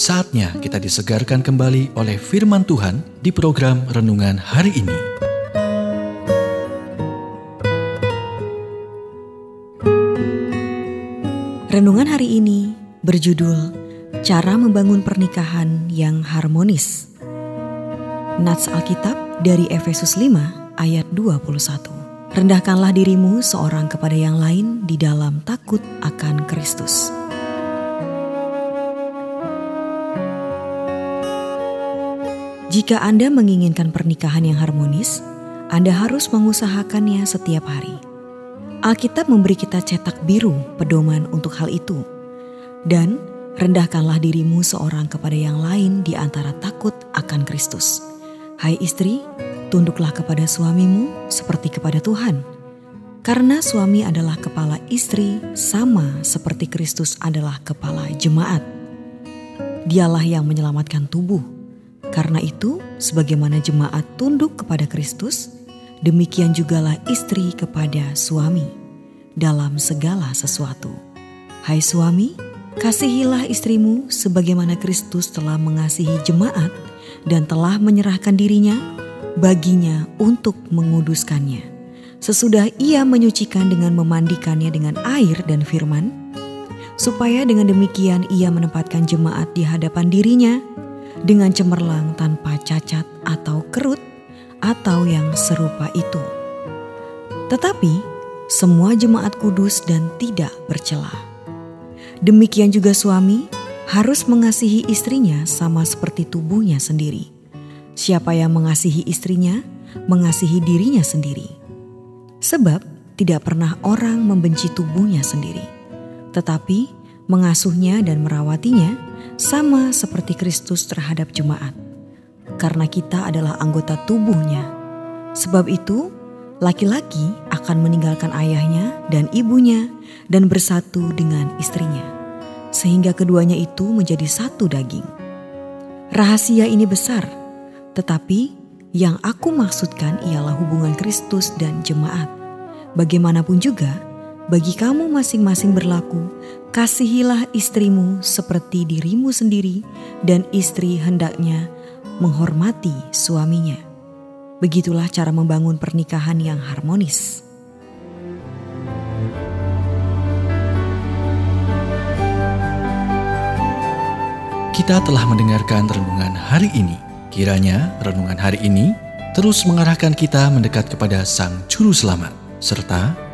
Saatnya kita disegarkan kembali oleh firman Tuhan di program renungan hari ini. Renungan hari ini berjudul Cara Membangun Pernikahan yang Harmonis. Nats Alkitab dari Efesus 5 ayat 21. Rendahkanlah dirimu seorang kepada yang lain di dalam takut akan Kristus. Jika Anda menginginkan pernikahan yang harmonis, Anda harus mengusahakannya setiap hari. Alkitab memberi kita cetak biru pedoman untuk hal itu. Dan rendahkanlah dirimu seorang kepada yang lain di antara takut akan Kristus. Hai istri, tunduklah kepada suamimu seperti kepada Tuhan. Karena suami adalah kepala istri sama seperti Kristus adalah kepala jemaat. Dialah yang menyelamatkan tubuh karena itu, sebagaimana jemaat tunduk kepada Kristus, demikian jugalah istri kepada suami dalam segala sesuatu. Hai suami, kasihilah istrimu sebagaimana Kristus telah mengasihi jemaat dan telah menyerahkan dirinya baginya untuk menguduskannya. Sesudah ia menyucikan dengan memandikannya dengan air dan firman, supaya dengan demikian ia menempatkan jemaat di hadapan dirinya dengan cemerlang tanpa cacat atau kerut atau yang serupa itu. Tetapi semua jemaat kudus dan tidak bercela. Demikian juga suami harus mengasihi istrinya sama seperti tubuhnya sendiri. Siapa yang mengasihi istrinya, mengasihi dirinya sendiri. Sebab tidak pernah orang membenci tubuhnya sendiri, tetapi mengasuhnya dan merawatinya sama seperti Kristus terhadap jemaat, karena kita adalah anggota tubuhnya. Sebab itu, laki-laki akan meninggalkan ayahnya dan ibunya dan bersatu dengan istrinya, sehingga keduanya itu menjadi satu daging. Rahasia ini besar, tetapi yang aku maksudkan ialah hubungan Kristus dan jemaat. Bagaimanapun juga, bagi kamu masing-masing berlaku Kasihilah istrimu seperti dirimu sendiri, dan istri hendaknya menghormati suaminya. Begitulah cara membangun pernikahan yang harmonis. Kita telah mendengarkan renungan hari ini. Kiranya renungan hari ini terus mengarahkan kita mendekat kepada Sang Juru Selamat, serta